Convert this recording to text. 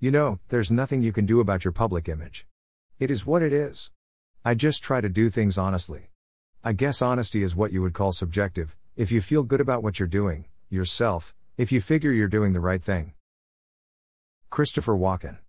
You know, there's nothing you can do about your public image. It is what it is. I just try to do things honestly. I guess honesty is what you would call subjective, if you feel good about what you're doing, yourself, if you figure you're doing the right thing. Christopher Walken